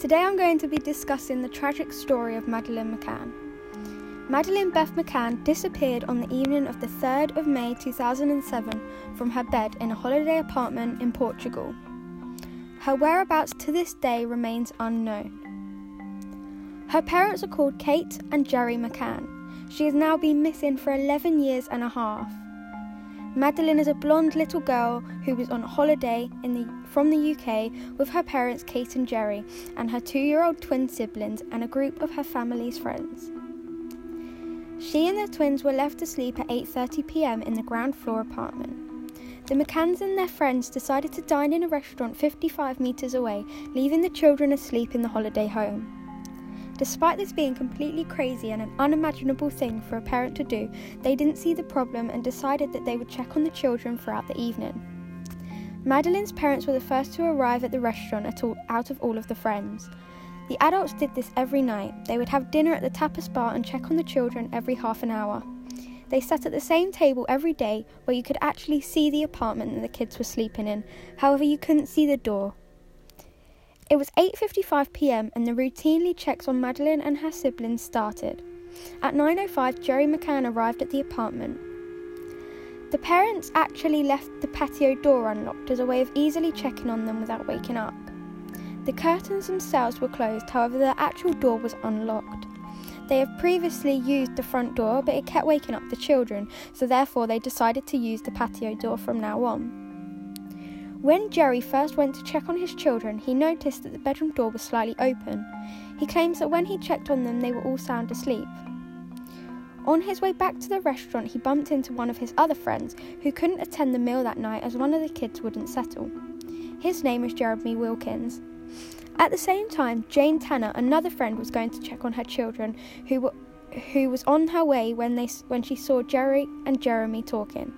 Today I'm going to be discussing the tragic story of Madeleine McCann. Madeleine Beth McCann disappeared on the evening of the 3rd of May 2007 from her bed in a holiday apartment in Portugal. Her whereabouts to this day remains unknown. Her parents are called Kate and Gerry McCann. She has now been missing for 11 years and a half. Madeleine is a blonde little girl who was on holiday the, from the UK with her parents Kate and Gerry and her two year old twin siblings and a group of her family's friends. She and the twins were left asleep at 8:30 p.m. in the ground floor apartment. The McCanns and their friends decided to dine in a restaurant 55 metres away, leaving the children asleep in the holiday home. Despite this being completely crazy and an unimaginable thing for a parent to do, they didn't see the problem and decided that they would check on the children throughout the evening. Madeleine's parents were the first to arrive at the restaurant all, out of all of the friends. The adults did this every night. They would have dinner at the tapas bar and check on the children every half an hour. They sat at the same table every day where you could actually see the apartment that the kids were sleeping in. However, you couldn't see the door. It was 8:55 p.m. and the routinely checks on Madeleine and her siblings started. At 9:05, Gerry McCann arrived at the apartment. The parents actually left the patio door unlocked as a way of easily checking on them without waking up. The curtains themselves were closed, however, the actual door was unlocked. They have previously used the front door, but it kept waking up the children, so therefore they decided to use the patio door from now on. When Gerry first went to check on his children, he noticed that the bedroom door was slightly open. He claims that when he checked on them, they were all sound asleep. On his way back to the restaurant, he bumped into one of his other friends who couldn't attend the meal that night as one of the kids wouldn't settle. His name is Jeremy Wilkins. At the same time, Jane Tanner, another friend, was going to check on her children, who were, who was on her way when they when she saw Gerry and Jeremy talking.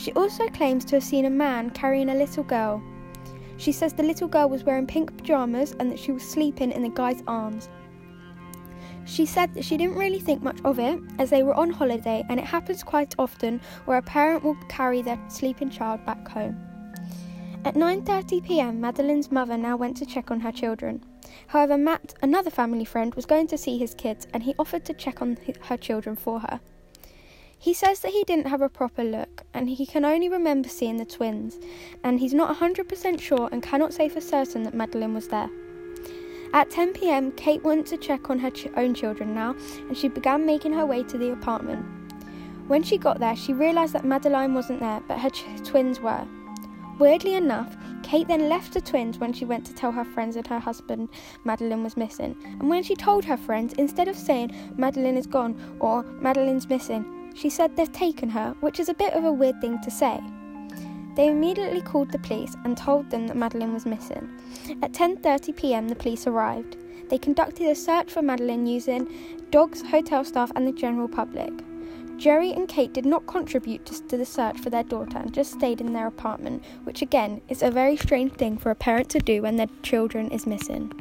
She also claims to have seen a man carrying a little girl. She says the little girl was wearing pink pajamas and that she was sleeping in the guy's arms. She said that she didn't really think much of it as they were on holiday and it happens quite often where a parent will carry their sleeping child back home. At 9:30 p.m., Madeleine's mother now went to check on her children. However, Matt, another family friend, was going to see his kids and he offered to check on her children for her. He says that he didn't have a proper look and he can only remember seeing the twins, and he's not 100% sure and cannot say for certain that Madeleine was there. At 10 pm, Kate went to check on her ch- own children now and she began making her way to the apartment. When she got there, she realised that Madeleine wasn't there, but her ch- twins were. Weirdly enough, Kate then left the twins when she went to tell her friends that her husband, Madeleine, was missing. And when she told her friends, instead of saying Madeleine is gone or Madeleine's missing, she said they've taken her, which is a bit of a weird thing to say. They immediately called the police and told them that Madeleine was missing. At 10:30 p.m., the police arrived. They conducted a search for Madeleine using dogs, hotel staff, and the general public. Gerry and Kate did not contribute to the search for their daughter and just stayed in their apartment, which again is a very strange thing for a parent to do when their children is missing.